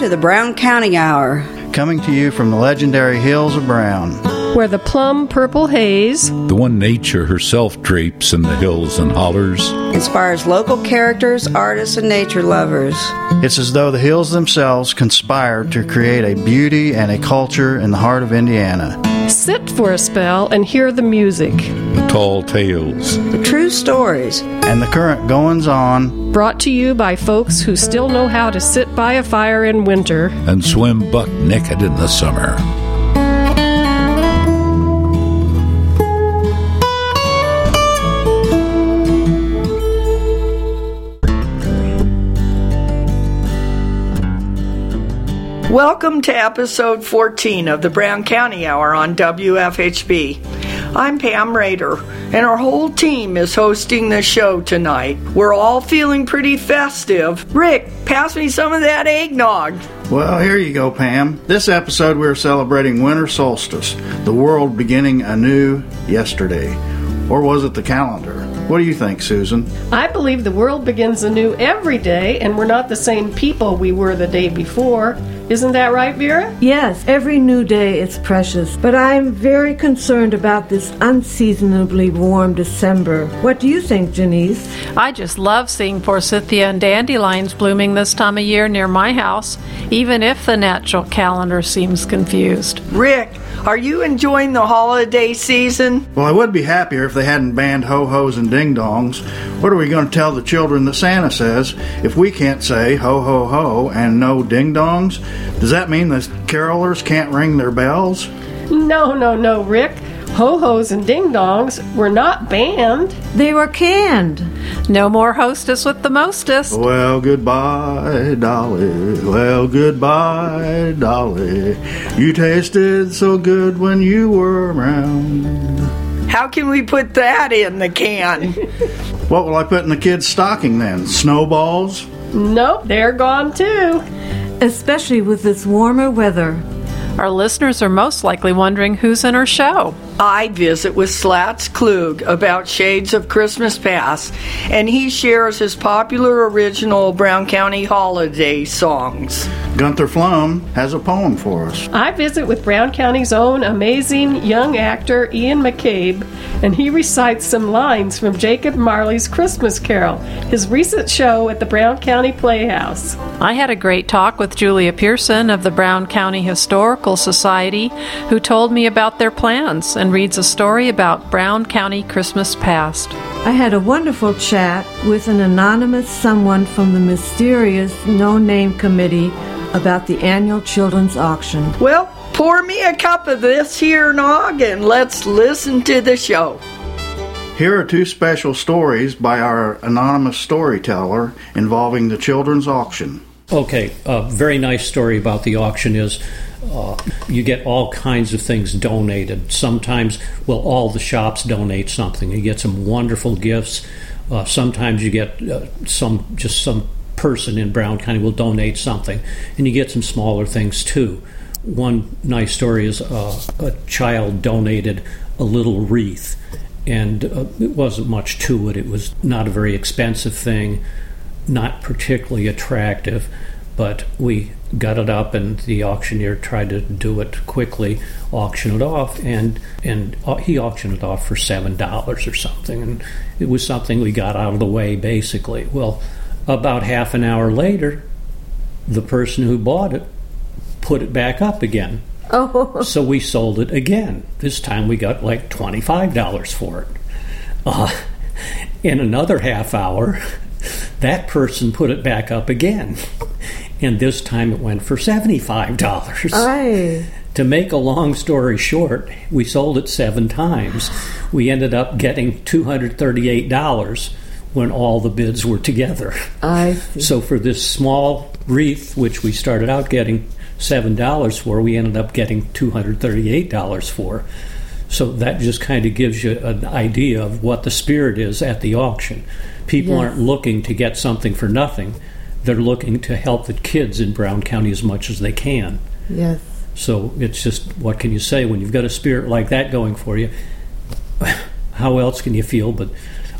to the Brown County Hour. Coming to you from the legendary hills of Brown. Where the plum purple haze, the one nature herself drapes in the hills and hollers, inspires local characters, artists, and nature lovers. It's as though the hills themselves conspire to create a beauty and a culture in the heart of Indiana. Sit for a spell and hear the music, the tall tales, the true stories, and the current goings on. Brought to you by folks who still know how to sit by a fire in winter and swim buck naked in the summer. Welcome to episode 14 of the Brown County Hour on WFHB. I'm Pam Raider, and our whole team is hosting the show tonight. We're all feeling pretty festive. Rick, pass me some of that eggnog. Well, here you go, Pam. This episode we're celebrating winter solstice, the world beginning anew yesterday. Or was it the calendar? What do you think, Susan? I believe the world begins anew every day, and we're not the same people we were the day before. Isn't that right, Vera? Yes, every new day is precious, but I'm very concerned about this unseasonably warm December. What do you think, Janice? I just love seeing forsythia and dandelions blooming this time of year near my house, even if the natural calendar seems confused. Rick, are you enjoying the holiday season? Well, I would be happier if they hadn't banned ho hos and ding dongs. What are we going to tell the children that Santa says if we can't say ho ho ho and no ding dongs? Does that mean the carolers can't ring their bells? No, no, no, Rick. Ho hos and ding dongs were not banned. They were canned. No more hostess with the mostest. Well, goodbye, Dolly. Well, goodbye, Dolly. You tasted so good when you were around. How can we put that in the can? what will I put in the kids' stocking then? Snowballs? Nope, they're gone too. Especially with this warmer weather. Our listeners are most likely wondering who's in our show. I visit with Slats Klug about Shades of Christmas Past, and he shares his popular original Brown County holiday songs. Gunther Flum has a poem for us. I visit with Brown County's own amazing young actor Ian McCabe, and he recites some lines from Jacob Marley's Christmas Carol, his recent show at the Brown County Playhouse. I had a great talk with Julia Pearson of the Brown County Historical Society, who told me about their plans and reads a story about Brown County Christmas past. I had a wonderful chat with an anonymous someone from the mysterious No Name Committee about the annual children's auction. Well, pour me a cup of this here nog and let's listen to the show. Here are two special stories by our anonymous storyteller involving the children's auction. Okay, a very nice story about the auction is uh, you get all kinds of things donated. Sometimes, well, all the shops donate something. You get some wonderful gifts. Uh, sometimes you get uh, some just some person in Brown County will donate something, and you get some smaller things too. One nice story is uh, a child donated a little wreath, and uh, it wasn't much to it. It was not a very expensive thing, not particularly attractive, but we got it up, and the auctioneer tried to do it quickly, auction it off, and and uh, he auctioned it off for seven dollars or something, and it was something we got out of the way basically. Well, about half an hour later, the person who bought it put it back up again. Oh. So we sold it again. This time we got like twenty five dollars for it. Uh, in another half hour, that person put it back up again and this time it went for $75. To make a long story short, we sold it seven times. We ended up getting $238 when all the bids were together. I see. So for this small wreath, which we started out getting $7 for, we ended up getting $238 for. So that just kind of gives you an idea of what the spirit is at the auction. People Yes. aren't looking to get something for nothing they're looking to help the kids in Brown County as much as they can. Yes. So it's just what can you say when you've got a spirit like that going for you? How else can you feel but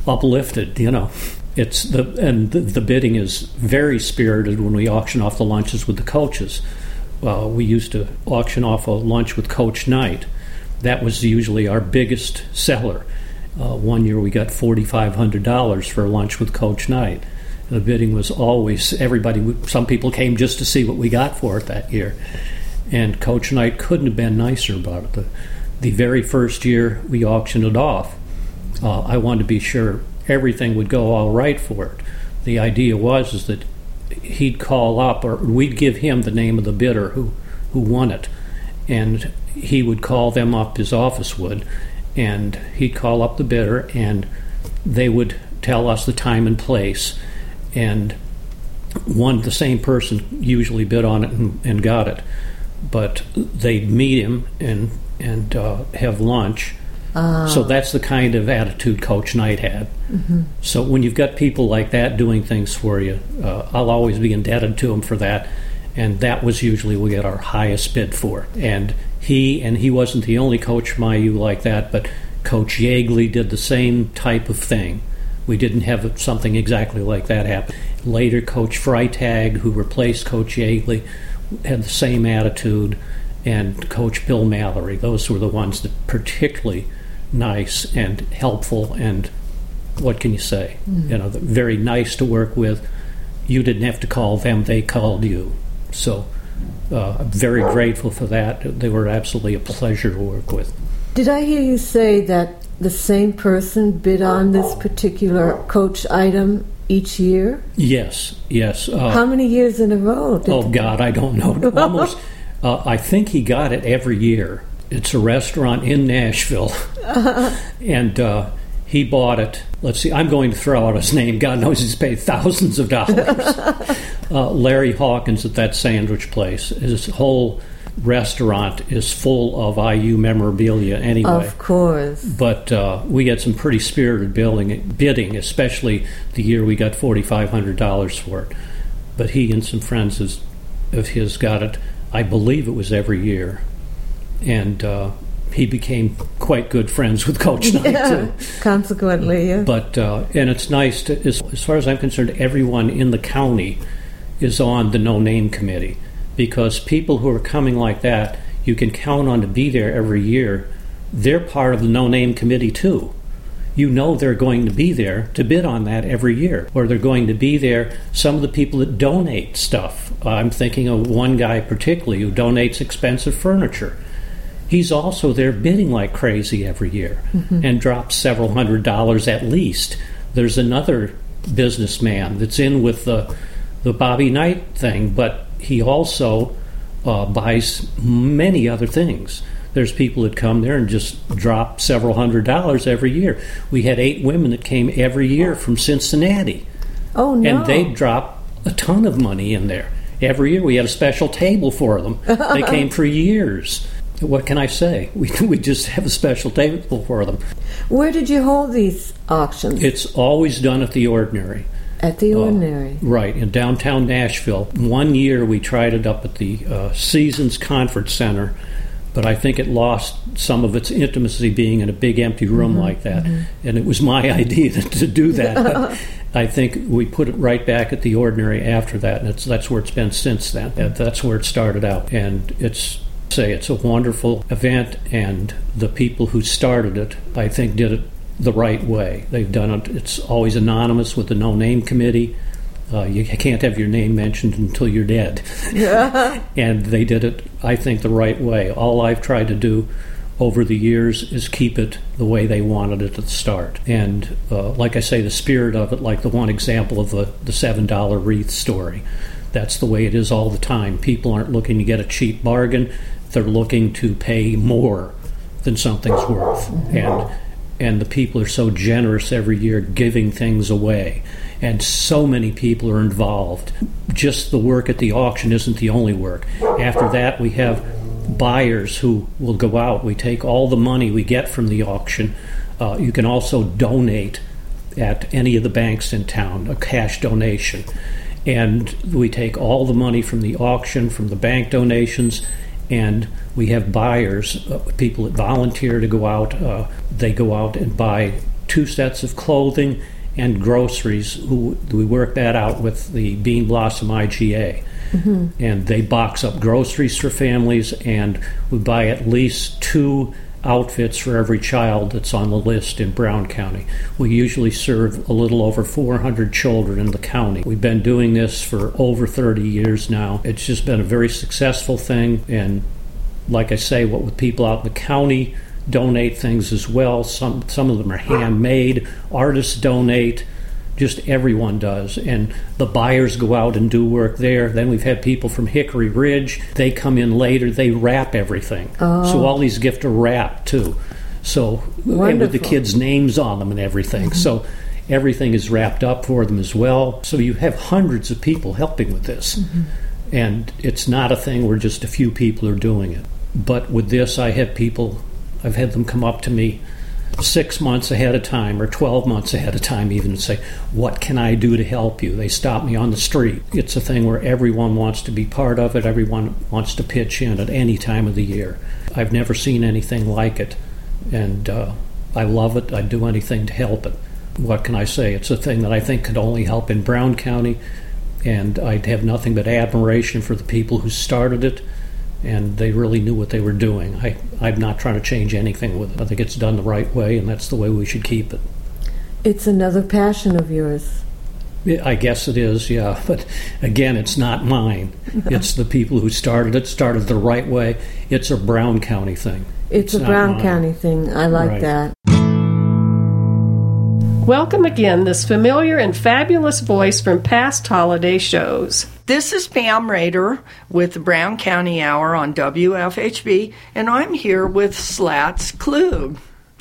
uplifted, you know? it's the and the, the bidding is very spirited when we auction off the lunches with the coaches. Uh, we used to auction off a lunch with Coach Knight. That was usually our biggest seller. Uh, one year we got forty five hundred dollars for a lunch with Coach Knight. The bidding was always everybody. Some people came just to see what we got for it that year, and Coach Knight couldn't have been nicer about it. The, the very first year we auctioned it off, uh, I wanted to be sure everything would go all right for it. The idea was is that he'd call up, or we'd give him the name of the bidder who who won it, and he would call them up. His office would, and he'd call up the bidder, and they would tell us the time and place, and one the same person usually bid on it and, and got it, but they'd meet him and and uh, have lunch. So that's the kind of attitude Coach Knight had. So when you've got people like that doing things for you, uh, I'll always be indebted to them for that. And that was usually we get our highest bid for. And he and he wasn't the only coach IU like that, but Coach Yeagley did the same type of thing. We didn't have something exactly like that happen. Later, Coach Freitag, who replaced Coach Yeagley, had the same attitude, and Coach Bill Mallory. Those were the ones that particularly nice and helpful and what can you say? You know, very nice to work with. You didn't have to call them; they called you. So, uh, I'm very grateful for that. They were absolutely a pleasure to work with. Did I hear you say that the same person bid on this particular coach item each year? Yes, yes. Uh, How many years in a row? Did Oh God, I don't know. Almost, uh, I think he got it every year. It's a restaurant in Nashville, and uh, he bought it. Let's see. I'm going to throw out his name. God knows he's paid thousands of dollars. uh, Larry Hawkins at that sandwich place. His whole restaurant is full of IU memorabilia. Anyway, Of course. but uh, we had some pretty spirited building, bidding, especially the year we got forty five hundred dollars for it. But he and some friends is, of his got it. I believe it was every year, and uh, he became quite good friends with Coach Knight too. Consequently, yeah. But uh, and it's nice to, as, as far as I'm concerned, everyone in the county is on the no name committee because people who are coming like that, you can count on to be there every year. They're part of the no name committee too. You know they're going to be there to bid on that every year, or they're going to be there. Some of the people that donate stuff. I'm thinking of one guy particularly who donates expensive furniture. He's also there bidding like crazy every year mm-hmm. and drops several hundred dollars at least. There's another businessman that's in with the the Bobby Knight thing, but he also uh, buys many other things. There's people that come there and just drop several hundred dollars every year. We had eight women that came every year from Cincinnati, oh no. and they drop a ton of money in there every year. We had a special table for them. they came for years. What can I say? We, we just have a special table for them. Where did you hold these auctions? It's always done at the ordinary. At the uh, ordinary. Right, in downtown Nashville. One year we tried it up at the uh, Seasons Conference Center, but I think it lost some of its intimacy being in a big empty room mm-hmm, like that. Mm-hmm. And it was my idea to, to do that. but I think we put it right back at the ordinary after that, and it's, that's where it's been since then. That, mm-hmm. that's where it started out. And it's say it's a wonderful event, and the people who started it, I think, did it the right way. They've done it. It's always anonymous with the no name committee. Uh, you can't have your name mentioned until you're dead. Yeah. and they did it, I think, the right way. All I've tried to do over the years is keep it the way they wanted it at the start. And uh, like I say, the spirit of it, like the one example of the, the $7 wreath story, that's the way it is all the time. People aren't looking to get a cheap bargain, they're looking to pay more than something's worth. And and the people are so generous every year giving things away. And so many people are involved. Just the work at the auction isn't the only work. After that we have buyers who will go out. We take all the money we get from the auction. Uh, you can also donate at any of the banks in town a cash donation. And we take all the money from the auction from the bank donations and we have buyers, uh, people that volunteer to go out. Uh, they go out and buy two sets of clothing and groceries. We work that out with the Bean Blossom IGA, mm-hmm. and they box up groceries for families, and we buy at least two outfits for every child that's on the list in Brown County. We usually serve a little over 400 children in the county. We've been doing this for over 30 years now. It's just been a very successful thing, and like I say, what with people out in the county donate things as well. Some some of them are handmade. Artists donate. Just everyone does, and the buyers go out and do work there. Then we've had people from Hickory Ridge. They come in later. They wrap everything. So oh. all these gifts are wrapped too. So and with the kids' names on them and everything. Mm-hmm. So everything is wrapped up for them as well. So you have hundreds of people helping with this. Mm-hmm. And it's not a thing where just a few people are doing it. But with this, I have people, I've had them come up to me six months ahead of time or 12 months ahead of time even and say, What can I do to help you? They stop me on the street. It's a thing where everyone wants to be part of it, everyone wants to pitch in at any time of the year. I've never seen anything like it. And uh, I love it. I'd do anything to help it. What can I say? It's a thing that I think could only help in Brown County, and I'd have nothing but admiration for the people who started it, and they really knew what they were doing. I, I'm not trying to change anything with it. I think it's done the right way, and that's the way we should keep it. It's another passion of yours. I guess it is, yeah. But again, it's not mine. It's the people who started it, started the right way. It's a Brown County thing. It's, a Brown mine. County thing. I like Right. that. Welcome again, this familiar and fabulous voice from past holiday shows. This is Pam Raider with the Brown County Hour on WFHB, and I'm here with Slats Klug.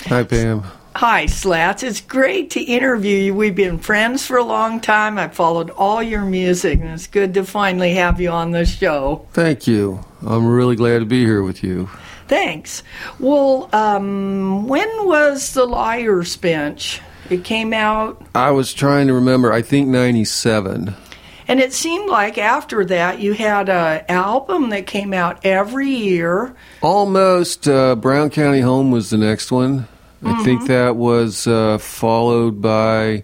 Hi, Pam. Hi, Slats. It's great to interview you. We've been friends for a long time. I've followed all your music, and it's good to finally have you on the show. Thank you. I'm really glad to be here with you. Thanks. Well, um, when was The Liar's Bench? It came out, I was trying to remember, I think 97. And it seemed like after that you had an album that came out every year. Almost uh, Brown County Home was the next one. I think that was uh, followed by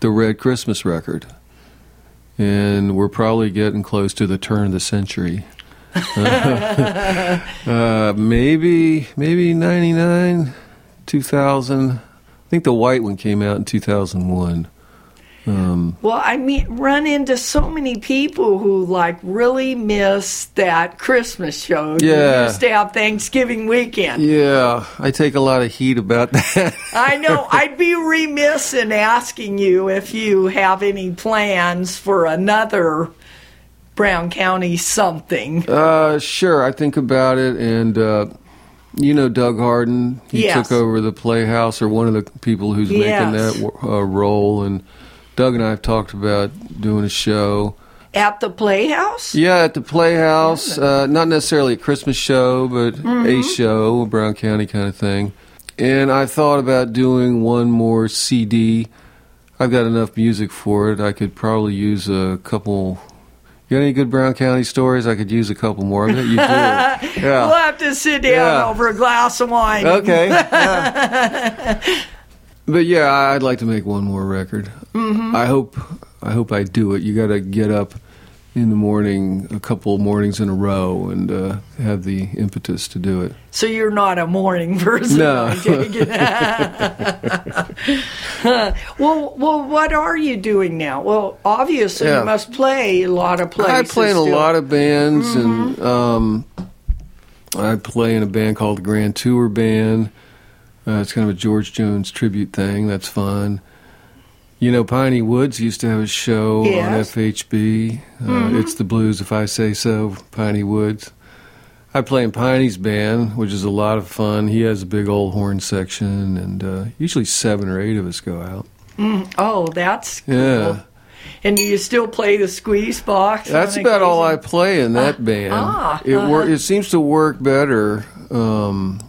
the Red Christmas record. And we're probably getting close to the turn of the century. uh, maybe, maybe 99, 2000. I think the white one came out in 2001. Um, Well, I mean, run into so many people who like really miss that Christmas show. Yeah. used to have Thanksgiving weekend. yeah, I take a lot of heat about that. I know. I'd be remiss in asking you if you have any plans for another Brown County something. Uh, sure. I think about it, and uh, you know Doug Harden. He Yes. took over the Playhouse, or one of the people who's Yes. making that uh, role. And Doug and I have talked about doing a show. At the Playhouse? Yeah, at the Playhouse. Uh, not necessarily a Christmas show, but Mm-hmm. a show, a Brown County kind of thing. And I thought about doing one more CD. I've got enough music for it. I could probably use a couple. You got any good Brown County stories? I could use a couple more. I bet you do. Yeah. We'll have to sit down Yeah. over a glass of wine. Okay. yeah. But yeah, I'd like to make one more record. Mm-hmm. I hope. I hope I do it. You got to get up in the morning, a couple of mornings in a row, and uh, have the impetus to do it. So you're not a morning person. No. I take it. well, well, what are you doing now? Well, obviously Yeah. you must play a lot of places. I play in a lot of bands, and um, I play in a band called the Grand Tour Band. Uh, it's kind of a George Jones tribute thing. That's fun. You know, Piney Woods used to have a show Yes. on FHB. Uh, It's the blues, if I say so. Piney Woods. I play in Piney's band, which is a lot of fun. He has a big old horn section, and uh, usually seven or eight of us go out. Oh, that's cool. Yeah. And do you still play the squeeze box? That's about all I play in that band. ah, it wor- it seems to work better um,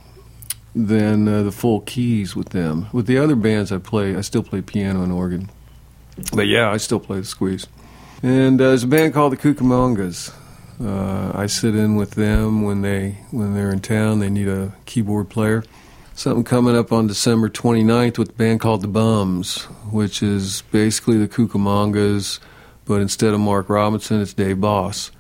than uh, the full keys with them. With the other bands, I play. I still play piano and organ. But yeah, I still play the squeeze. And uh, there's a band called the Cucamongas. Uh, I sit in with them when they when they're in town. They need a keyboard player. something coming up on December 29th with a band called The Bums, which is basically the Cucamongas, but instead of Mark Robinson, it's Dave Boss.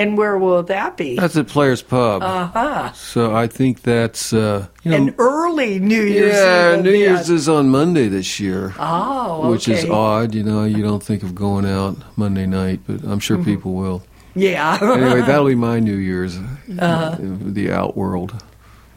And where will that be? That's at Players Pub. Uh huh. So I think that's uh, you know, An early New Year's yeah, New Year's is on Monday this year. Oh, okay. Which is odd, you know. You don't think of going out Monday night, but I'm sure Mhm. people will. Yeah. anyway, that'll be my New Year's, Uh-huh. the out world.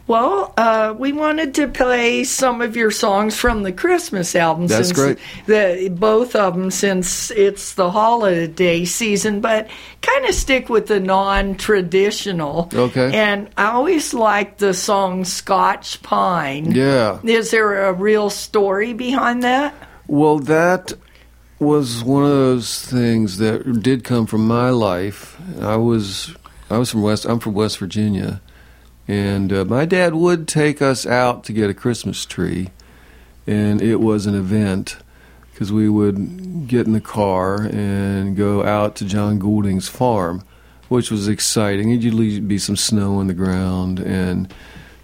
Well, uh, we wanted to play some of your songs from the Christmas album. That's since great. The both of them, since it's the holiday season, but kind of stick with the non-traditional. Okay. And I always like the song "Scotch Pine." Yeah. Is there a real story behind that? Well, that was one of those things that did come from my life. I was I was from West. I'm from West Virginia, and uh, my dad would take us out to get a Christmas tree, and it was an event because we would get in the car and go out to John Goulding's farm, which was exciting. It'd usually be some snow on the ground and.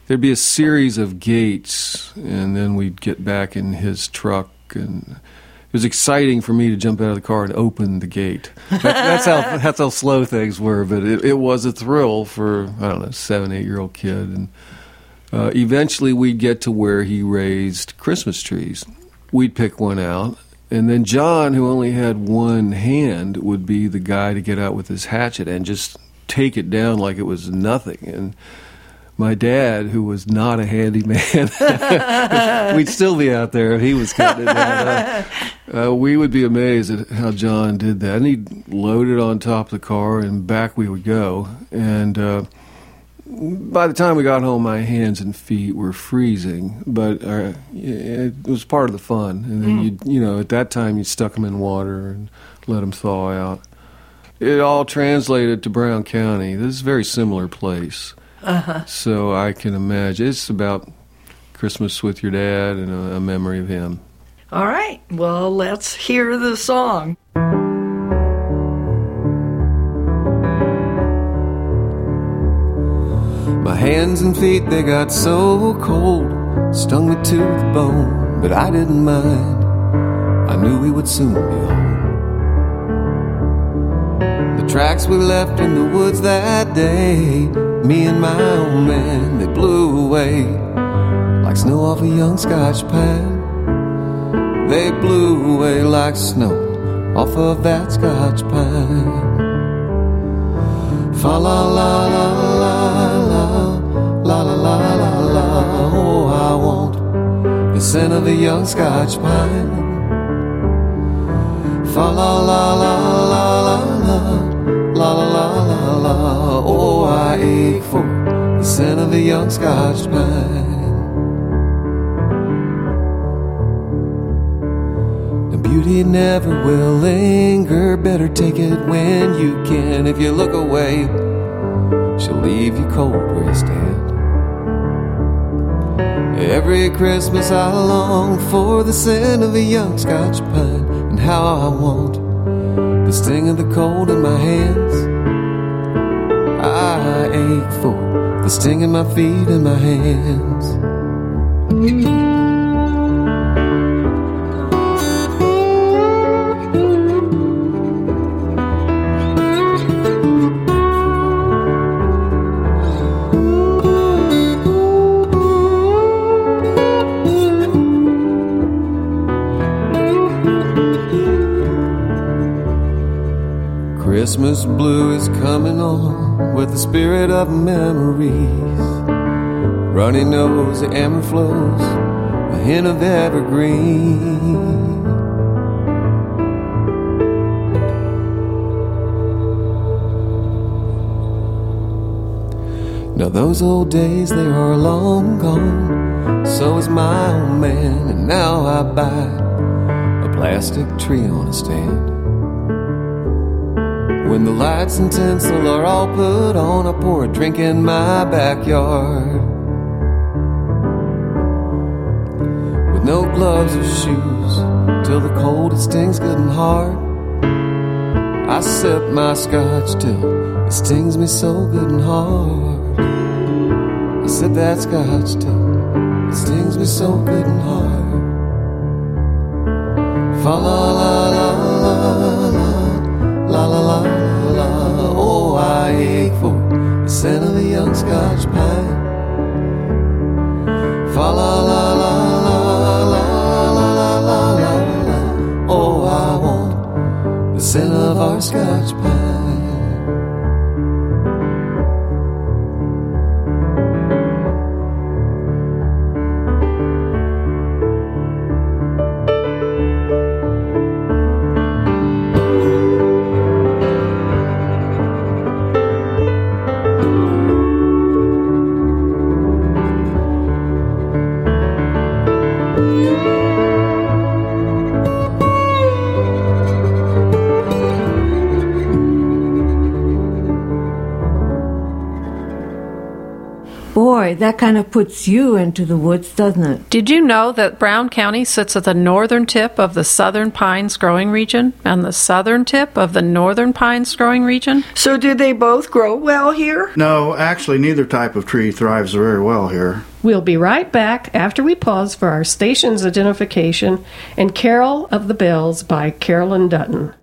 There'd be a series of gates, and then we'd get back in his truck, and it was exciting for me to jump out of the car and open the gate. That, that's how that's how slow things were, but it, it was a thrill for I don't know seven eight year old kid, and uh, eventually we'd get to where he raised Christmas trees. We'd pick one out, and then John, who only had one hand, would be the guy to get out with his hatchet and just take it down like it was nothing, and my dad, who was not a handyman, we'd still be out there if he was cutting it down. Uh, uh, we would be amazed at how John did that. And he'd load it on top of the car, and back we would go. And uh, by the time we got home, my hands and feet were freezing, but uh, it was part of the fun. And then, Mm. you you know, at that time, you stuck them in water and let them thaw out. It all translated to Brown County. This is a very similar place. Uh-huh. So I can imagine it's about Christmas with your dad and a, a memory of him. All right. Well, let's hear the song. My hands and feet, they got so cold, stung me to the bone, but I didn't mind. I knew we would soon be home. The tracks we left in the woods that day, me and my old man, they blew away like snow off a young Scotch pine. They blew away like snow off of that Scotch pine. Fa la la la la la la la la la la. Oh, I want the scent of a young Scotch pine. Fa la For the scent of a young Scotch pine. And beauty never will linger. Better take it when you can. If you look away, she'll leave you cold where you stand. Every Christmas I long for the scent of a young Scotch pine, and how I want the sting of the cold in my hands. I ache for the sting in my feet and my hands. Christmas blue is coming on with the spirit of memories. Runny nose, the amber flows, a hint of evergreen. Now those old days, they are long gone. So is my old man, and now I buy a plastic tree on a stand. When the lights and tinsel are all put on, I pour a drink in my backyard. With no gloves or shoes, till the cold it stings good and hard. I sip my scotch till it stings me so good and hard. I sip that scotch till It stings me so good and hard. Fa Scotch. pie. That kind of puts you into the woods, doesn't it? Did you know that Brown County sits at the northern tip of the southern pines growing region and the southern tip of the northern pines growing region? So, do they both grow well here? No, actually, neither type of tree thrives very well here. We'll be right back after we pause for our station's identification and Carol of the Bells by Carolyn Dutton.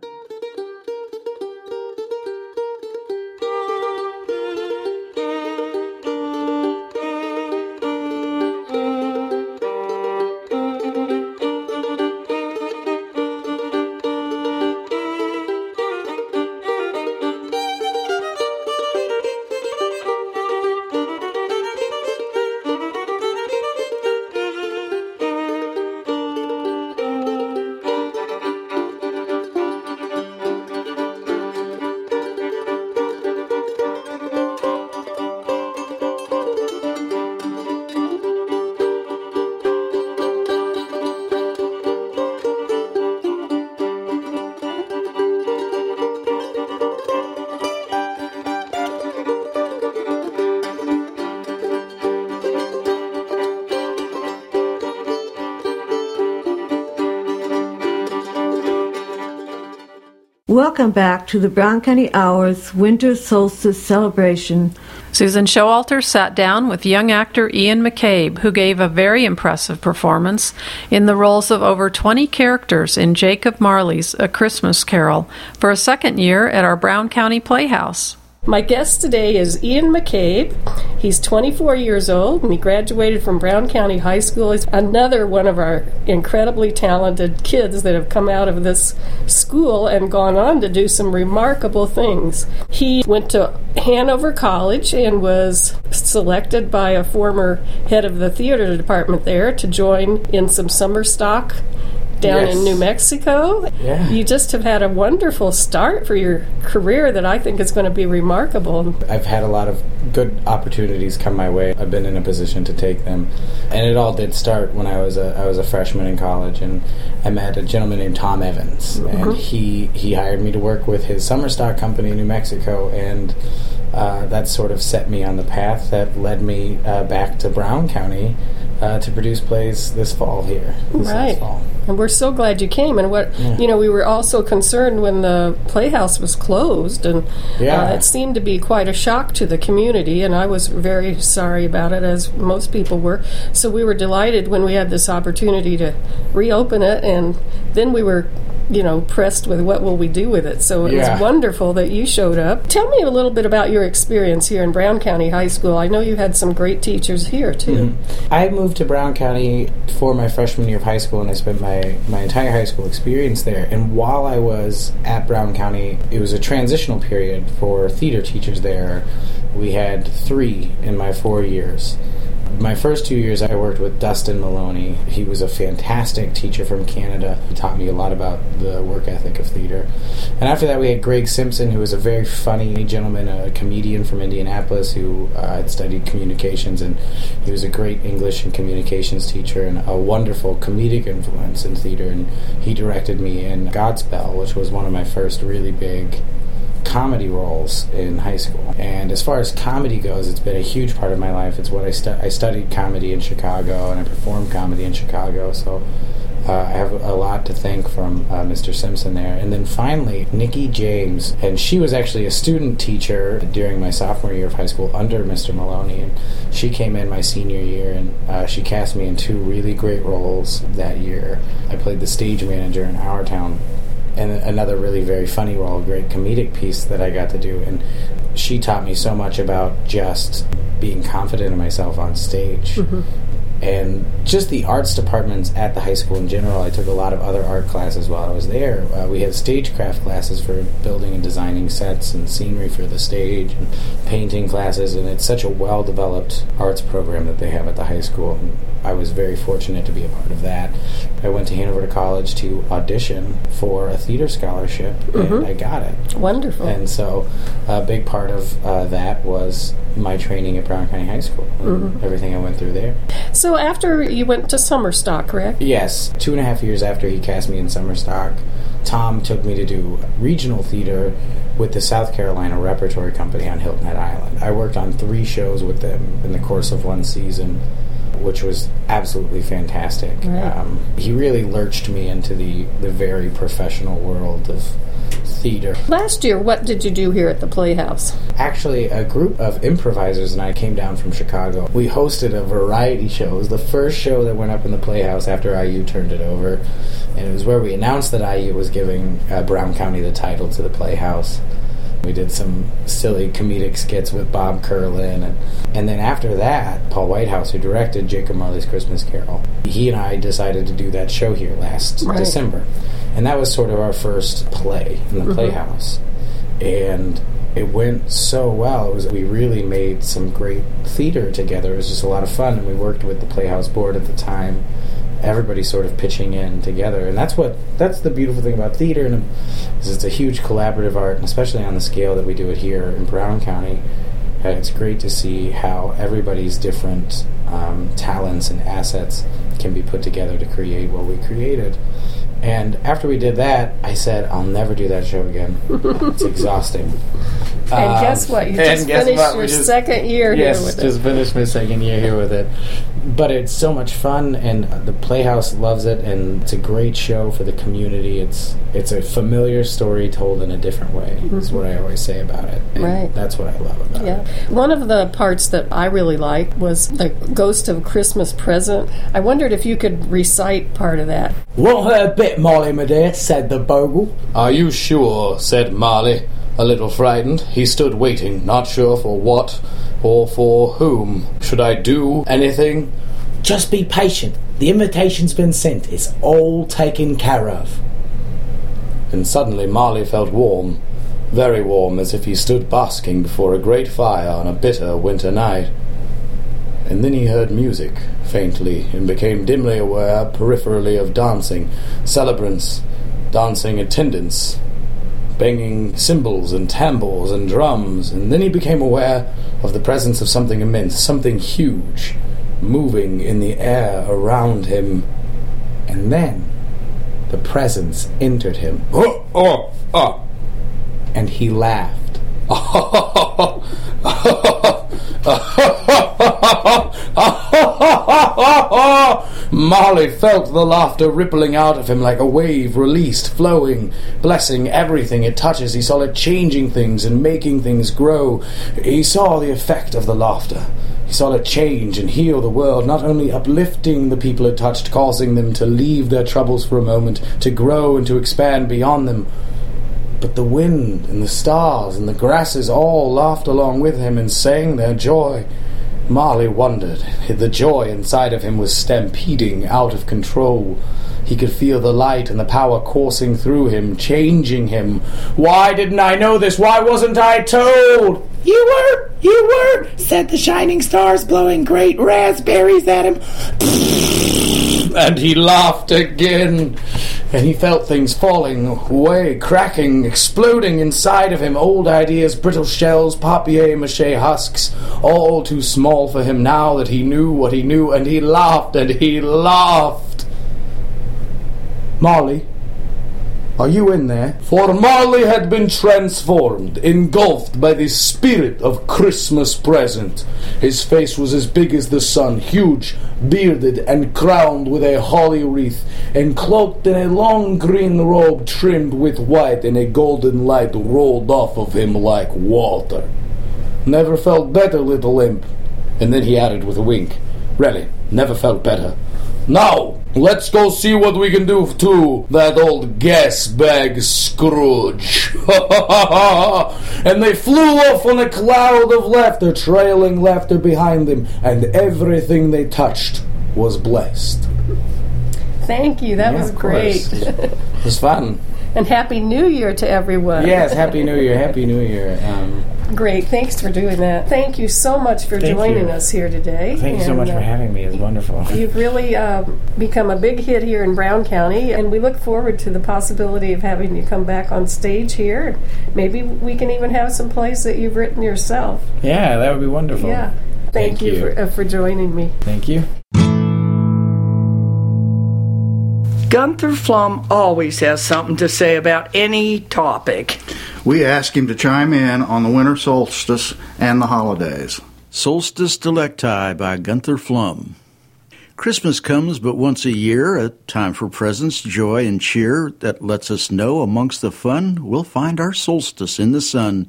Welcome back to the Brown County Hours Winter Solstice Celebration. Susan Showalter sat down with young actor Ian McCabe, who gave a very impressive performance in the roles of over 20 characters in Jacob Marley's A Christmas Carol for a second year at our Brown County Playhouse. My guest today is Ian McCabe. He's 24 years old and he graduated from Brown County High School. He's another one of our incredibly talented kids that have come out of this school and gone on to do some remarkable things. He went to Hanover College and was selected by a former head of the theater department there to join in some summer stock down Yes. in New Mexico. Yeah. You just have had a wonderful start for your career that I think is going to be remarkable. I've had a lot of good opportunities come my way. I've been in a position to take them, and it all did start when I was a I was a freshman in college, and I met a gentleman named Tom Evans, and mm-hmm. he he hired me to work with his summer stock company in New Mexico, and uh, that sort of set me on the path that led me uh, back to Brown County uh, to produce plays this fall here. This Right. fall. And we're so glad you came. And what, Yeah. you know, we were also concerned when the Playhouse was closed. And Yeah. uh, it seemed to be quite a shock to the community. And I was very sorry about it, as most people were. So we were delighted when we had this opportunity to reopen it. And then we were. You know, pressed with what will we do with it. So it Yeah. was wonderful that you showed up. Tell me a little bit about your experience here in Brown County High School. I know you had some great teachers here too. Mm-hmm. I moved to Brown County for my freshman year of high school, and I spent my, my entire high school experience there. And while I was at Brown County, it was a transitional period for theater teachers there. We had three in my four years. My first two years, I worked with Dustin Maloney. He was a fantastic teacher from Canada. He taught me a lot about the work ethic of theater. And after that, we had Greg Simpson, who was a very funny gentleman, a comedian from Indianapolis who uh, had studied communications, and he was a great English and communications teacher and a wonderful comedic influence in theater. And he directed me in Godspell, which was one of my first really big comedy roles in high school. And as far as comedy goes, it's been a huge part of my life. It's what I stu- I studied comedy in Chicago and I performed comedy in Chicago. So uh, I have a lot to thank from uh, Mr. Simpson there. And then finally, Nikki James, and she was actually a student teacher during my sophomore year of high school under Mr. Maloney. And she came in my senior year, and uh, she cast me in two really great roles that year. I played the stage manager in Our Town, and another really very funny role, great comedic piece that I got to do. And she taught me so much about just being confident in myself on stage mm-hmm. And just the arts departments at the high school in general. I took a lot of other art classes while I was there. Uh, we had stagecraft classes for building and designing sets and scenery for the stage, and painting classes, and it's such a well developed arts program that they have at the high school. And I was very fortunate to be a part of that. I went to Hanover to College to audition for a theater scholarship, and Mhm. I got it. Wonderful. And so, a big part of uh, that was my training at Brown County High School, and Mhm. everything I went through there. So after you went to Summerstock, correct? Yes, two and a half years after he cast me in Summerstock, Tom took me to do regional theater with the South Carolina Repertory Company on Hilton Head Island. I worked on three shows with them in the course of one season, which was absolutely fantastic. Right. Um, he really lurched me into the, the very professional world of theater. Last year, what did you do here at the Playhouse? Actually, a group of improvisers and I came down from Chicago. We hosted a variety show. It was the first show that went up in the Playhouse after IU turned it over. And it was where we announced that IU was giving uh, Brown County the title to the Playhouse. We did some silly comedic skits with Bob Curlin. And, and then after that, Paul Whitehouse, who directed Jacob Marley's Christmas Carol, he and I decided to do that show here last Right. December. And that was sort of our first play in the Mhm. Playhouse and it went so well. It was we really made some great theater together. It was just a lot of fun, and we worked with the Playhouse board at the time. Everybody sort of pitching in together, and that's what that's the beautiful thing about theater, and is it's a huge collaborative art, and especially on the scale that we do it here in Brown County. uh, It's great to see how everybody's different um, talents and assets can be put together to create what we created. And after we did that, I said, I'll never do that show again. it's exhausting. And Um, guess what? You just finished what? Your just- second year yes, here with just it. finished my second year here with it. But it's so much fun, and the Playhouse loves it, and it's a great show for the community. It's it's a familiar story told in a different way. Is mm-hmm. what I always say about it. And Right. That's what I love about it. Yeah. One of the parts that I really liked was the Ghost of Christmas Present. I wondered if you could recite part of that. Want her a bit, Molly, my dear, said the bogle. Are you sure? said Molly. a little frightened. He stood waiting, not sure for what or for whom. Should I do anything? Just be patient. The invitation's been sent. It's all taken care of. And suddenly Marley felt warm, very warm, as if he stood basking before a great fire on a bitter winter night. And then he heard music, faintly, and became dimly aware, peripherally, of dancing, celebrants, dancing attendants, banging cymbals and tambours and drums, and then he became aware of the presence of something immense, something huge, moving in the air around him. And then the presence entered him. Oh, oh, oh. And he laughed. Marley felt the laughter rippling out of him like a wave released, flowing, blessing everything it touches. He saw it changing things and making things grow. He saw the effect of the laughter. He saw it change and heal the world, not only uplifting the people it touched, causing them to leave their troubles for a moment, to grow and to expand beyond them, but the wind and the stars and the grasses all laughed along with him and sang their joy. Marley wondered. The joy inside of him was stampeding out of control. He could feel the light and the power coursing through him, changing him. Why didn't I know this? Why wasn't I told? You were, you were, said the shining stars, blowing great raspberries at him. And he laughed again. And he felt things falling away, cracking, exploding inside of him. Old ideas, brittle shells, papier mache husks, all too small for him now that he knew what he knew. And he laughed and he laughed. Molly, Are you in there? For Marley had been transformed, engulfed by the spirit of Christmas present. His face was as big as the sun, huge, bearded, and crowned with a holly wreath, and cloaked in a long green robe trimmed with white, and a golden light rolled off of him like water. Never felt better, little imp. And then he added with a wink, Really, never felt better. Now, let's go see what we can do to that old gas bag Scrooge. and they flew off on a cloud of laughter, trailing laughter behind them, and everything they touched was blessed. Thank you. That Yeah, was great. It was fun. and Happy New Year to everyone. Yes, Happy New Year, Happy New Year. Um, Great. Thanks for doing that. Thank you so much for Thank joining you. us here today. thank you so much uh, for having me. It's wonderful. You've really um, become a big hit here in Brown County, and we look forward to the possibility of having you come back on stage here. Maybe we can even have some plays that you've written yourself. Yeah, that would be wonderful. Yeah. Thank, Thank you, you. For, uh, for joining me. Thank you. Gunther Flum always has something to say about any topic. We ask him to chime in on the winter solstice and the holidays. Solstice Delecti by Gunther Flum. Christmas comes but once a year, a time for presents, joy, and cheer that lets us know amongst the fun we'll find our solstice in the sun.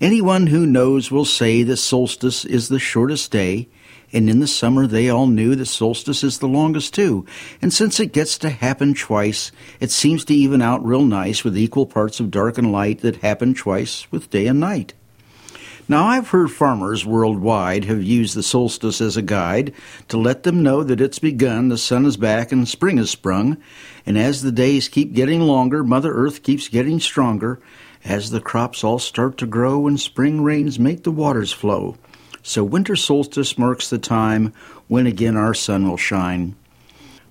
Anyone who knows will say that solstice is the shortest day, and in the summer they all knew that solstice is the longest too. And since it gets to happen twice, it seems to even out real nice with equal parts of dark and light that happen twice with day and night. Now, I've heard farmers worldwide have used the solstice as a guide to let them know that it's begun, the sun is back, and spring has sprung. And as the days keep getting longer, Mother Earth keeps getting stronger, as the crops all start to grow and spring rains make the waters flow. So winter solstice marks the time when again our sun will shine.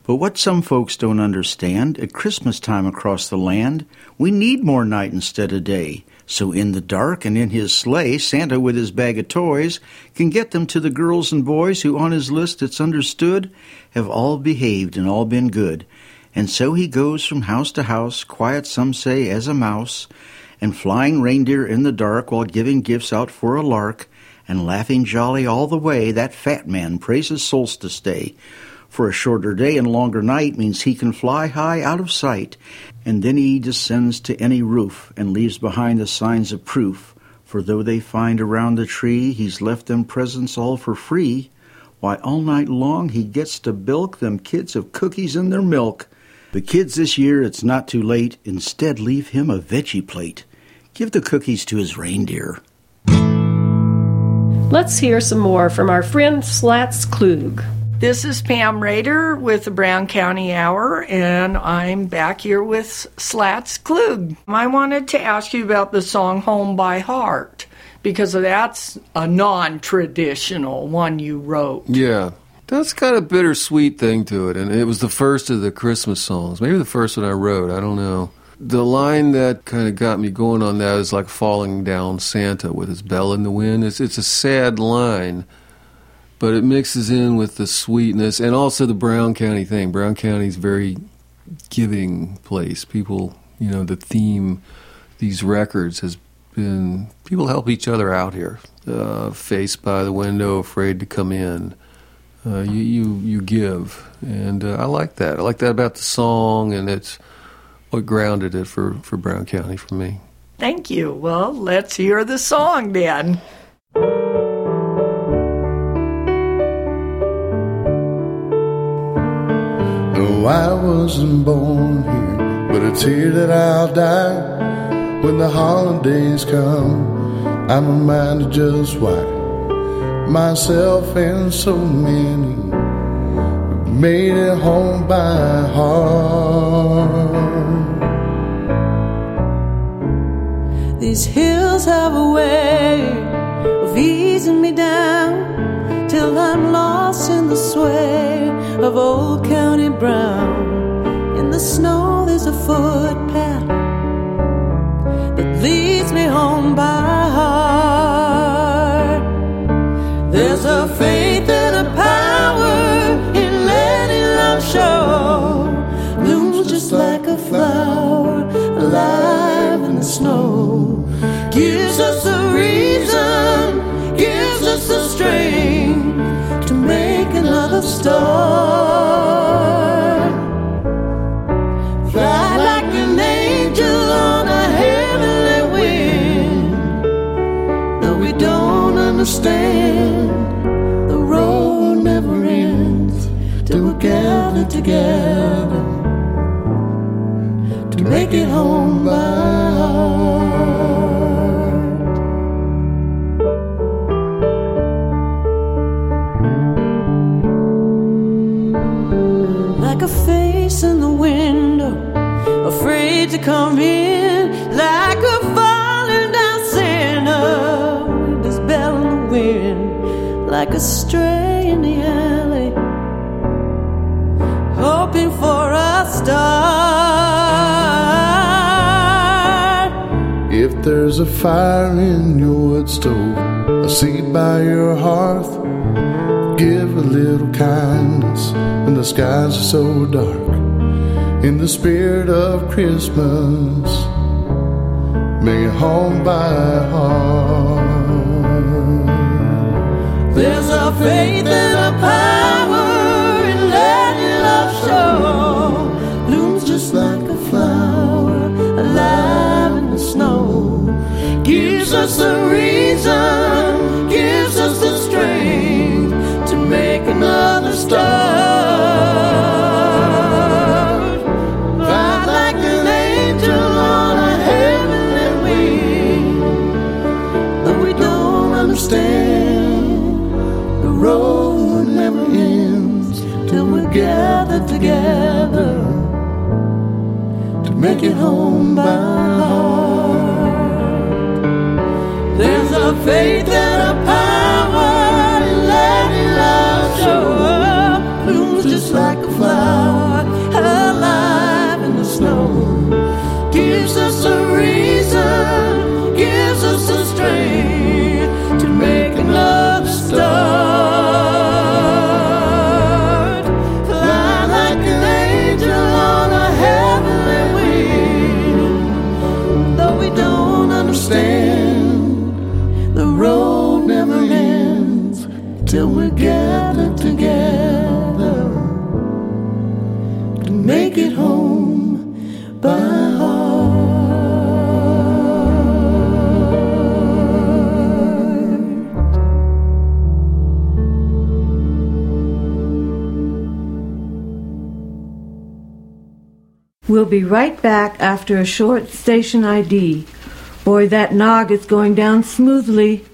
But what some folks don't understand, at Christmas time across the land, we need more night instead of day. So in the dark and in his sleigh, Santa with his bag of toys can get them to the girls and boys who on his list it's understood have all behaved and all been good. And so he goes from house to house, quiet some say as a mouse, and flying reindeer in the dark while giving gifts out for a lark, and laughing jolly all the way, that fat man praises solstice day. For a shorter day and longer night means he can fly high out of sight, and then he descends to any roof and leaves behind the signs of proof. For though they find around the tree he's left them presents all for free, why all night long he gets to bilk them kids of cookies and their milk. The kids this year, it's not too late. Instead, leave him a veggie plate. Give the cookies to his reindeer. Let's hear some more from our friend Slats Klug. This is Pam Raider with the Brown County Hour, and I'm back here with Slats Klug. I wanted to ask you about the song Home by Heart because that's a non traditional one you wrote. Yeah. That's got a bittersweet thing to it, and it was the first of the Christmas songs. Maybe the first one I wrote. I don't know. The line that kind of got me going on that is like falling down Santa with his bell in the wind. It's it's a sad line, but it mixes in with the sweetness and also the Brown County thing. Brown County's very giving place. People, you know, the theme these records has been people help each other out here. Uh, face by the window, afraid to come in. Uh, you, you you give, and uh, I like that. I like that about the song, and it's what grounded it for for Brown County for me. Thank you. Well, let's hear the song then. No, I wasn't born here, but it's here that I'll die. When the holidays come, I'm reminded just why myself and so many made it home by heart. These hills have a way of easing me down till I'm lost in the sway of old County Brown. In the snow, there's a footpath that leads me home by heart. There's a faith Gives us a reason, gives us the strength to make another start. Fly like an angel on a heavenly wind. Though we don't understand, the road never ends till we're gathered together to make it home by in the alley, hoping for a star. If there's a fire in your wood stove, a seat by your hearth, give a little kindness when the skies are so dark. In the spirit of Christmas, make it home by heart. Faith and a power in letting love show. Blooms just like a flower, alive in the snow. Gives us a reason, gives us the strength to make another start. Make it home by heart. There's a faith We'll be right back after a short station ID. Boy, that nog is going down smoothly.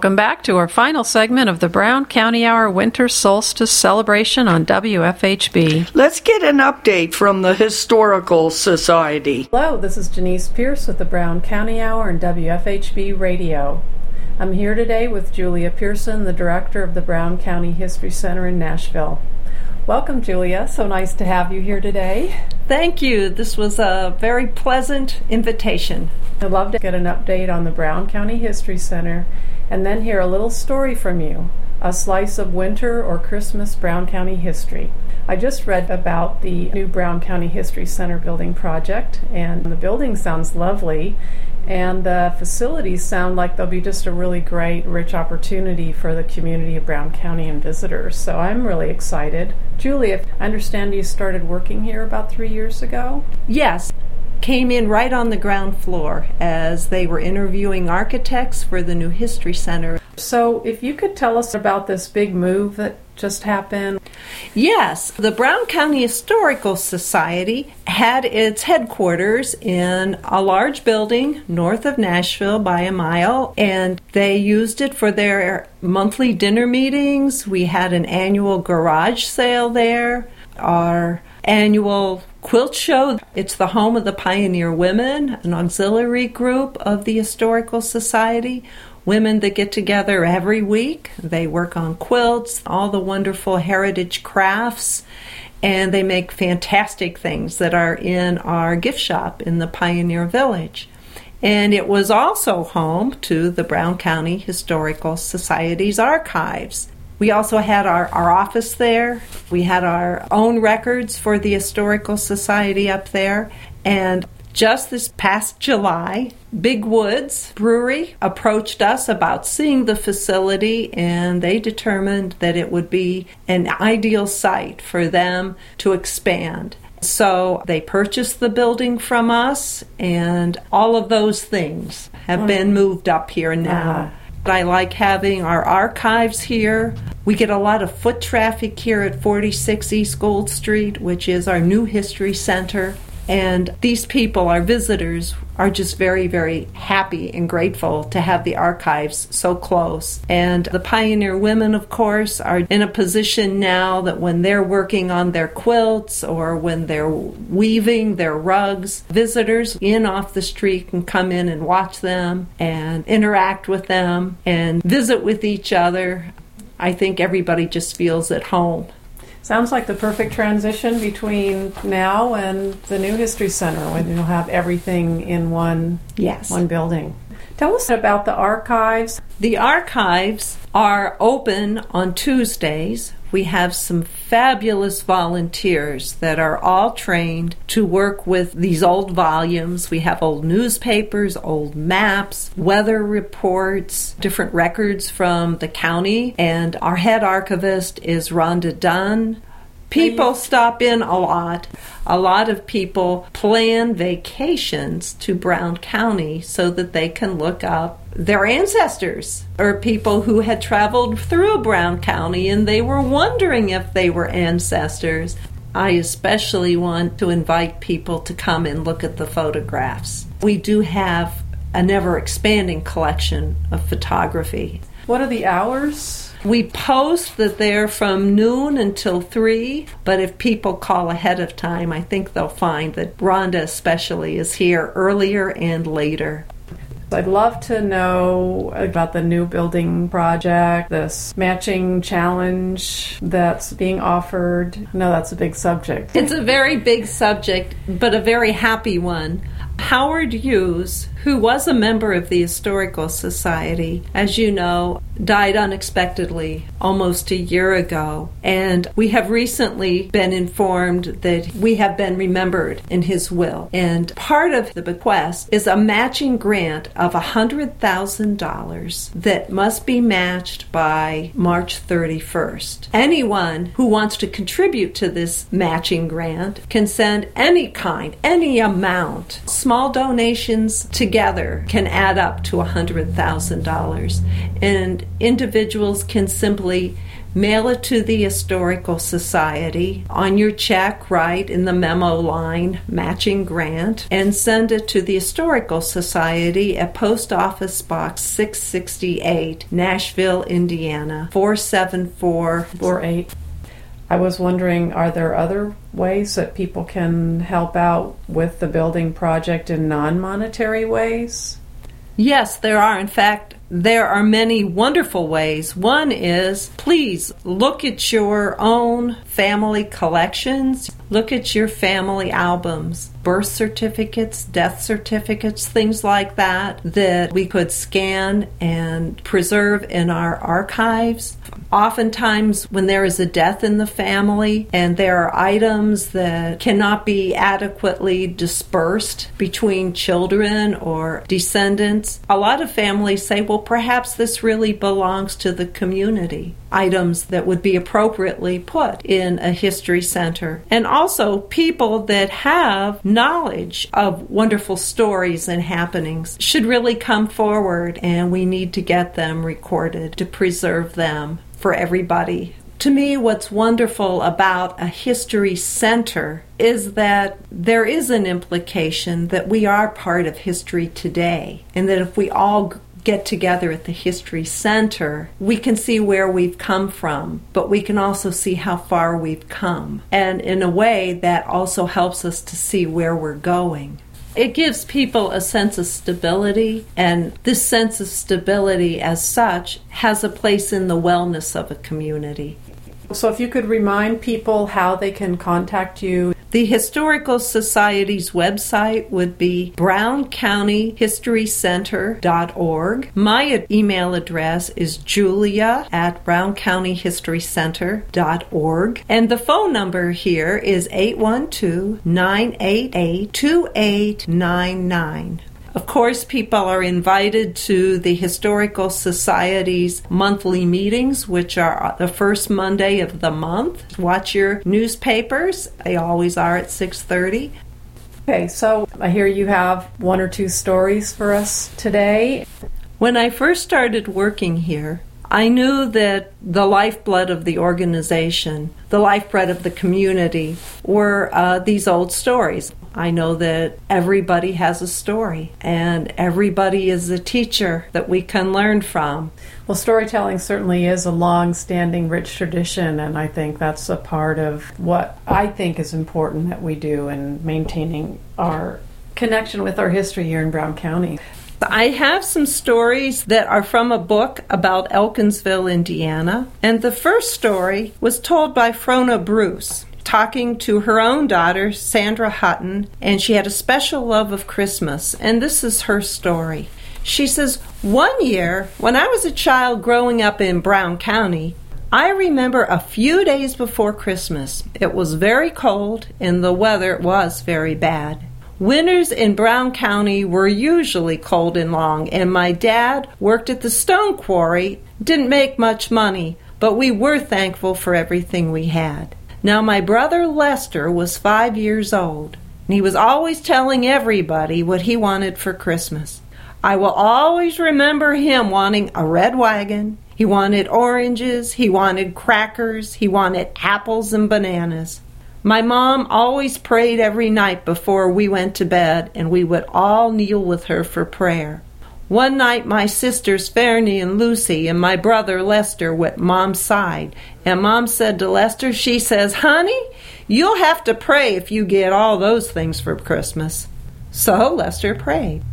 Welcome back to our final segment of the Brown County Hour Winter Solstice celebration on WFHB. Let's get an update from the Historical Society. Hello, this is Janice Pearce with the Brown County Hour and WFHB Radio. I'm here today with Julia Pearson, the director of the Brown County History Center in Nashville. Welcome, Julia. So nice to have you here today. Thank you. This was a very pleasant invitation. I'd love to get an update on the Brown County History Center and then hear a little story from you a slice of winter or Christmas Brown County history. I just read about the new Brown County History Center building project, and the building sounds lovely, and the facilities sound like they'll be just a really great, rich opportunity for the community of Brown County and visitors. So I'm really excited. Julia, I understand you started working here about three years ago? Yes. Came in right on the ground floor as they were interviewing architects for the new history center. So, if you could tell us about this big move that just happened. Yes, the Brown County Historical Society had its headquarters in a large building north of Nashville by a mile, and they used it for their monthly dinner meetings. We had an annual garage sale there, our annual quilt show. It's the home of the Pioneer Women, an auxiliary group of the Historical Society women that get together every week. They work on quilts, all the wonderful heritage crafts, and they make fantastic things that are in our gift shop in the Pioneer Village. And it was also home to the Brown County Historical Society's archives. We also had our, our office there. We had our own records for the Historical Society up there. And just this past July, Big Woods Brewery approached us about seeing the facility, and they determined that it would be an ideal site for them to expand. So they purchased the building from us, and all of those things have been moved up here now. Uh-huh. I like having our archives here. We get a lot of foot traffic here at 46 East Gold Street, which is our new history center. And these people, our visitors, are just very, very happy and grateful to have the archives so close. And the pioneer women, of course, are in a position now that when they're working on their quilts or when they're weaving their rugs, visitors in off the street can come in and watch them and interact with them and visit with each other. I think everybody just feels at home. Sounds like the perfect transition between now and the new history center when you'll have everything in one yes. one building. Tell us about the archives. The archives are open on Tuesdays. We have some fabulous volunteers that are all trained to work with these old volumes. We have old newspapers, old maps, weather reports, different records from the county, and our head archivist is Rhonda Dunn. People stop in a lot. A lot of people plan vacations to Brown County so that they can look up their ancestors or people who had traveled through Brown County and they were wondering if they were ancestors. I especially want to invite people to come and look at the photographs. We do have a never expanding collection of photography. What are the hours? We post that they're from noon until 3, but if people call ahead of time, I think they'll find that Rhonda, especially, is here earlier and later. I'd love to know about the new building project, this matching challenge that's being offered. No, that's a big subject. It's a very big subject, but a very happy one. Howard Hughes, who was a member of the Historical Society, as you know, died unexpectedly almost a year ago. And we have recently been informed that we have been remembered in his will. And part of the bequest is a matching grant of $100,000 that must be matched by March 31st. Anyone who wants to contribute to this matching grant can send any kind, any amount. Small donations together can add up to $100,000. And individuals can simply mail it to the Historical Society on your check, write in the memo line matching grant, and send it to the Historical Society at Post Office Box 668, Nashville, Indiana 47448. I was wondering, are there other ways that people can help out with the building project in non monetary ways? Yes, there are. In fact, there are many wonderful ways. One is please look at your own family collections, look at your family albums, birth certificates, death certificates, things like that, that we could scan and preserve in our archives. Oftentimes, when there is a death in the family and there are items that cannot be adequately dispersed between children or descendants, a lot of families say, well, perhaps this really belongs to the community. Items that would be appropriately put in a history center. And also people that have knowledge of wonderful stories and happenings should really come forward, and we need to get them recorded to preserve them for everybody to me, what's wonderful about a history center is that there is an implication that we are part of history today, and that if we all get together at the History Center, we can see where we've come from, but we can also see how far we've come. And in a way, that also helps us to see where we're going. It gives people a sense of stability, and this sense of stability, as such, has a place in the wellness of a community. So, if you could remind people how they can contact you. The Historical Society's website would be browncountyhistorycenter.org. My email address is julia at browncountyhistorycenter.org. And the phone number here is 812 988 2899. Of course, people are invited to the Historical Society's monthly meetings, which are the first Monday of the month. Watch your newspapers; they always are at six thirty. Okay, so I hear you have one or two stories for us today. When I first started working here, I knew that the lifeblood of the organization, the lifeblood of the community, were uh, these old stories. I know that everybody has a story and everybody is a teacher that we can learn from. Well, storytelling certainly is a long standing, rich tradition, and I think that's a part of what I think is important that we do in maintaining our connection with our history here in Brown County. I have some stories that are from a book about Elkinsville, Indiana. And the first story was told by Frona Bruce talking to her own daughter, Sandra Hutton, and she had a special love of Christmas. And this is her story. She says, One year, when I was a child growing up in Brown County, I remember a few days before Christmas. It was very cold and the weather was very bad. Winters in Brown County were usually cold and long, and my dad worked at the stone quarry, didn't make much money, but we were thankful for everything we had. Now, my brother Lester was five years old, and he was always telling everybody what he wanted for Christmas. I will always remember him wanting a red wagon. He wanted oranges, he wanted crackers, he wanted apples and bananas. My mom always prayed every night before we went to bed, and we would all kneel with her for prayer. One night, my sisters Fernie and Lucy and my brother Lester were at Mom's side, and Mom said to Lester, She says, Honey, you'll have to pray if you get all those things for Christmas. So Lester prayed.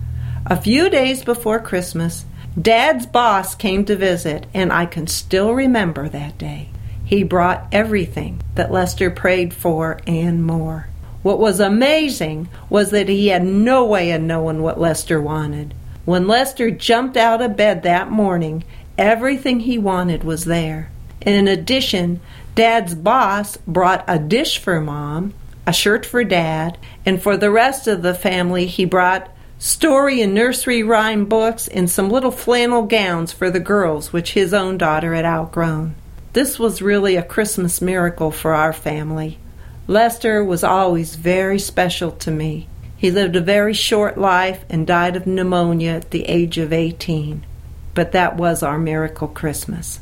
A few days before Christmas, Dad's boss came to visit, and I can still remember that day. He brought everything that Lester prayed for and more. What was amazing was that he had no way of knowing what Lester wanted. When Lester jumped out of bed that morning, everything he wanted was there. In addition, Dad's boss brought a dish for Mom, a shirt for Dad, and for the rest of the family, he brought story and nursery rhyme books and some little flannel gowns for the girls, which his own daughter had outgrown. This was really a Christmas miracle for our family. Lester was always very special to me. He lived a very short life and died of pneumonia at the age of 18. But that was our miracle Christmas.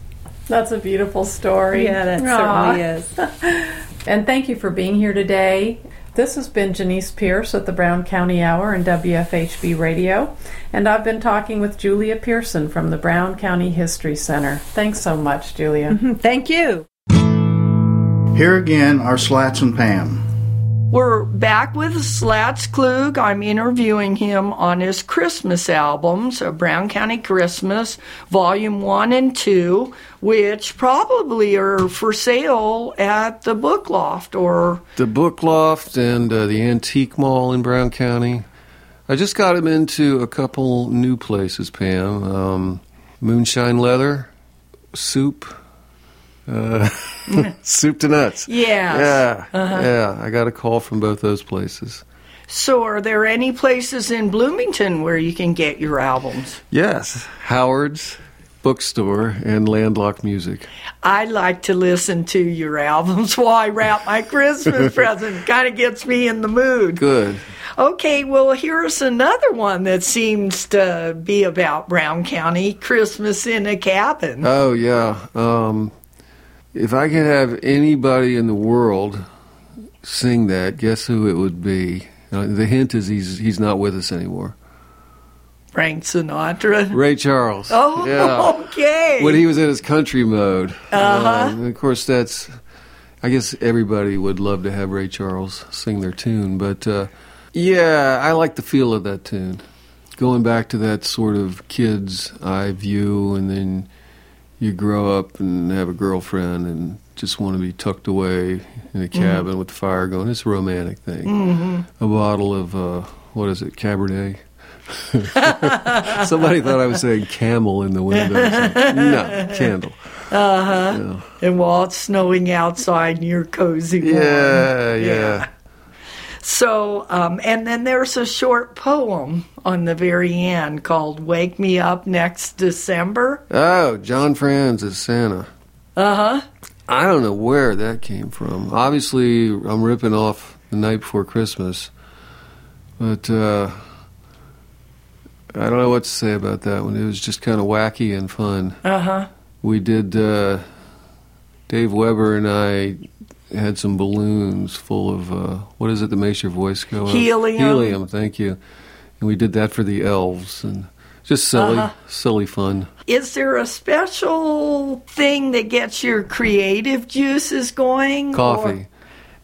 That's a beautiful story. Yeah, that Aww. certainly is. and thank you for being here today. This has been Janice Pearce at the Brown County Hour and WFHB Radio, and I've been talking with Julia Pearson from the Brown County History Center. Thanks so much, Julia. Thank you. Here again are Slats and Pam. We're back with Slats Klug. I'm interviewing him on his Christmas albums, so Brown County Christmas, Volume 1 and 2, which probably are for sale at the Book Loft or. The Book Loft and uh, the Antique Mall in Brown County. I just got him into a couple new places, Pam. Um, Moonshine Leather, Soup. Uh, soup to nuts. Yes. Yeah. Uh-huh. Yeah. I got a call from both those places. So, are there any places in Bloomington where you can get your albums? Yes. Howard's, bookstore and landlocked music. I like to listen to your albums while I wrap my Christmas present. Kind of gets me in the mood. Good. Okay, well, here's another one that seems to be about Brown County Christmas in a Cabin. Oh yeah. Um, if I could have anybody in the world sing that, guess who it would be? Uh, the hint is he's he's not with us anymore. Frank Sinatra. Ray Charles. Oh, yeah. okay. When he was in his country mode. Uh-huh. Um, of course, that's. I guess everybody would love to have Ray Charles sing their tune, but uh, yeah, I like the feel of that tune. Going back to that sort of kid's eye view, and then you grow up and have a girlfriend and just want to be tucked away in a cabin with the fire going. It's a romantic thing. Mhm. A bottle of, uh, what is it, Cabernet? Somebody thought I was saying camel in the window. No, candle. Uh huh. And while it's snowing outside, and you're cozy. warm. Yeah, yeah. So, um, and then there's a short poem on the very end called "Wake Me Up Next December." Oh, John Franz is Santa. Uh huh. I don't know where that came from. Obviously, I'm ripping off the night before Christmas, but uh, I don't know what to say about that one. It was just kind of wacky and fun. Uh huh. We did. Uh, Dave Weber and I had some balloons full of uh, what is it that makes your voice go up? Helium. Helium. Thank you. And we did that for the elves and just silly, Uh-huh. silly fun. Is there a special thing that gets your creative juices going? Coffee. Or-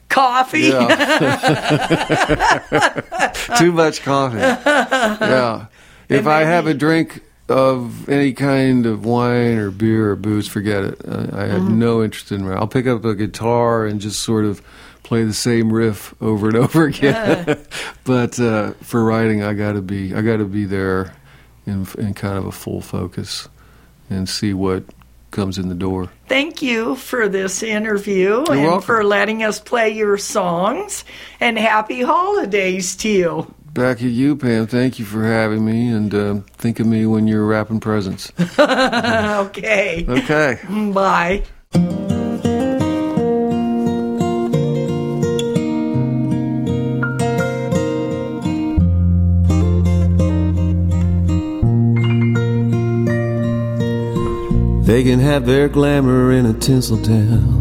Coffee. Too much coffee. Yeah. If I have a drink of any kind of wine or beer or booze, forget it. I, I have Mhm. no interest in. It. I'll pick up a guitar and just sort of play the same riff over and over again. Yeah. but uh, for writing, I got to be I got to be there in, in kind of a full focus and see what comes in the door. Thank you for this interview You're and welcome. for letting us play your songs. And happy holidays to you. Back at you, Pam. Thank you for having me, and uh, think of me when you're wrapping presents. okay. Okay. Bye. They can have their glamour in a tinsel town.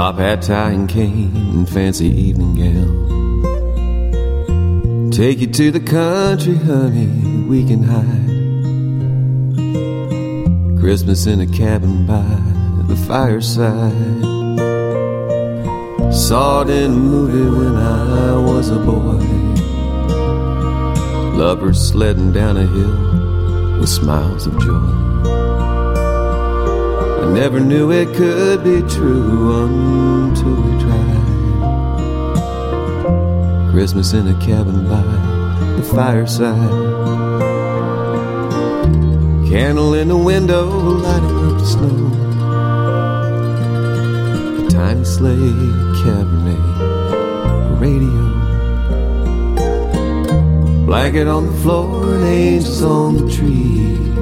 Top hat, tie, and cane, and fancy evening gown. Take you to the country, honey, we can hide. Christmas in a cabin by the fireside. Saw it in a movie when I was a boy. Lovers sledding down a hill with smiles of joy. Never knew it could be true until we tried. Christmas in a cabin by the fireside. Candle in the window, lighting up the snow. A tiny sleigh, Cabernet, a radio. Blanket on the floor and angels on the tree.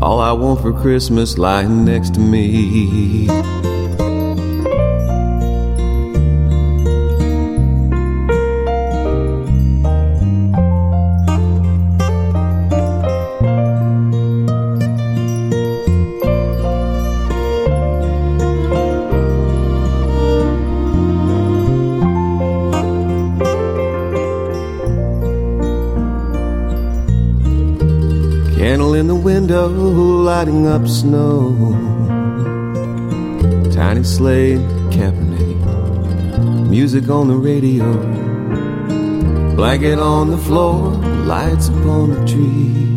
All I want for Christmas lying next to me. Window, lighting up snow. Tiny sleigh, Cabernet. Music on the radio. Blanket on the floor, lights upon the tree.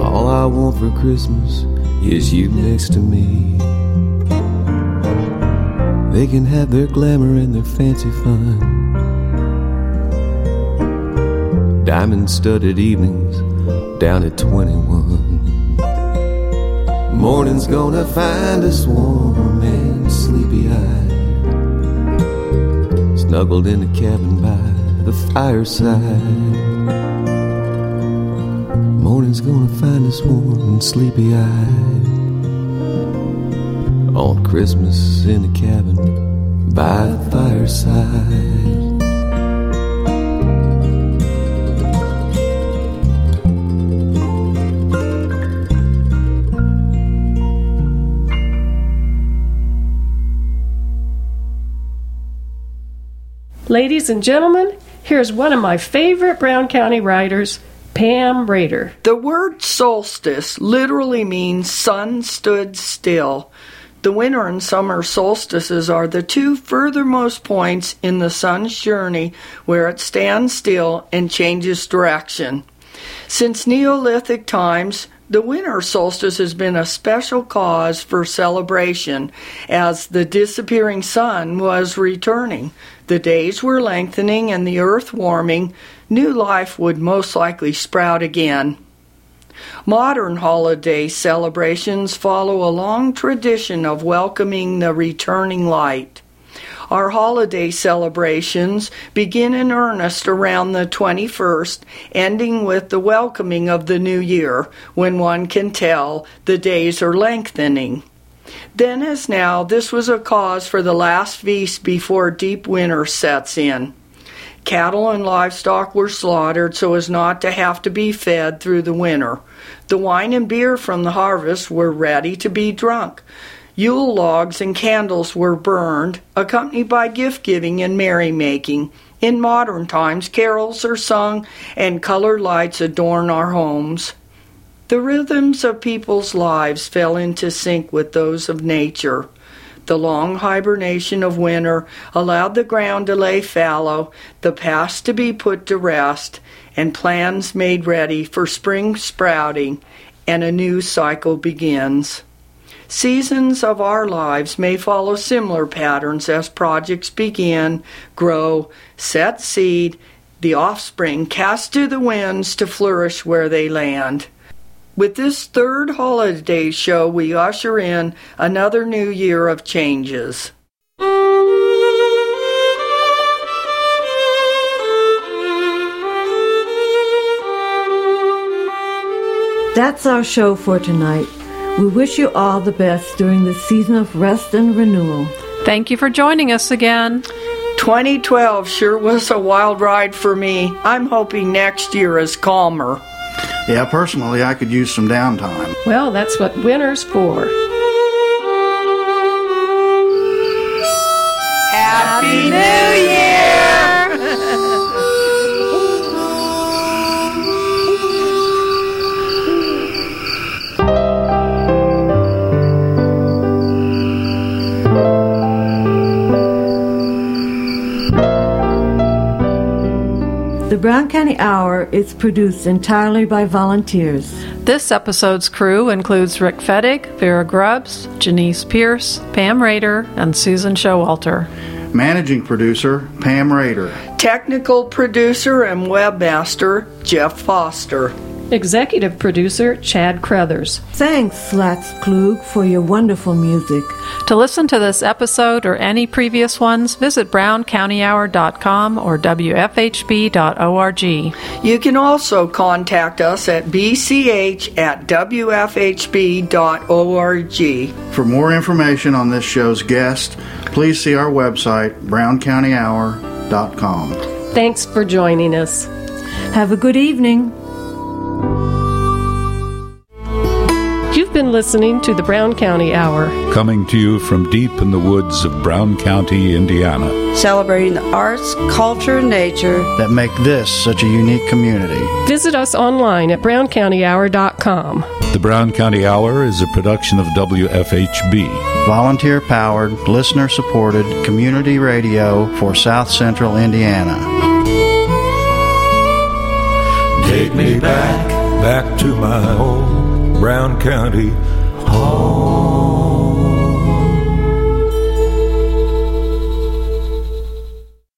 All I want for Christmas is you next to me. They can have their glamour and their fancy fun. Diamond studded evenings down at 21. Morning's gonna find us warm and sleepy eyed. Snuggled in a cabin by the fireside. Morning's gonna find us warm and sleepy eyed. On Christmas in the cabin by the fireside. Ladies and gentlemen, here's one of my favorite Brown County writers, Pam Raider. The word solstice literally means sun stood still. The winter and summer solstices are the two furthermost points in the sun's journey where it stands still and changes direction. Since Neolithic times, the winter solstice has been a special cause for celebration as the disappearing sun was returning. The days were lengthening and the earth warming. New life would most likely sprout again. Modern holiday celebrations follow a long tradition of welcoming the returning light. Our holiday celebrations begin in earnest around the 21st, ending with the welcoming of the new year, when one can tell the days are lengthening. Then, as now, this was a cause for the last feast before deep winter sets in. Cattle and livestock were slaughtered so as not to have to be fed through the winter. The wine and beer from the harvest were ready to be drunk. Yule logs and candles were burned, accompanied by gift giving and merrymaking. In modern times, carols are sung and colored lights adorn our homes. The rhythms of people's lives fell into sync with those of nature. The long hibernation of winter allowed the ground to lay fallow, the past to be put to rest, and plans made ready for spring sprouting, and a new cycle begins. Seasons of our lives may follow similar patterns as projects begin, grow, set seed, the offspring cast to the winds to flourish where they land. With this third holiday show, we usher in another new year of changes. That's our show for tonight. We wish you all the best during the season of rest and renewal. Thank you for joining us again. 2012 sure was a wild ride for me. I'm hoping next year is calmer. Yeah, personally, I could use some downtime. Well, that's what winter's for. Brown County Hour is produced entirely by volunteers. This episode's crew includes Rick Fettig, Vera Grubbs, Janice Pearce, Pam Raider, and Susan Showalter. Managing producer, Pam Raider. Technical producer and webmaster, Jeff Foster. Executive producer, Chad Crothers. Thanks, Slats Klug, for your wonderful music. To listen to this episode or any previous ones, visit browncountyhour.com or wfhb.org. You can also contact us at bch at wfhb.org. For more information on this show's guest, please see our website, browncountyhour.com. Thanks for joining us. Have a good evening. You've been listening to the Brown County Hour. Coming to you from deep in the woods of Brown County, Indiana. Celebrating the arts, culture, and nature that make this such a unique community. Visit us online at browncountyhour.com. The Brown County Hour is a production of WFHB. Volunteer powered, listener supported community radio for South Central Indiana. Back, back to my home, Brown County home.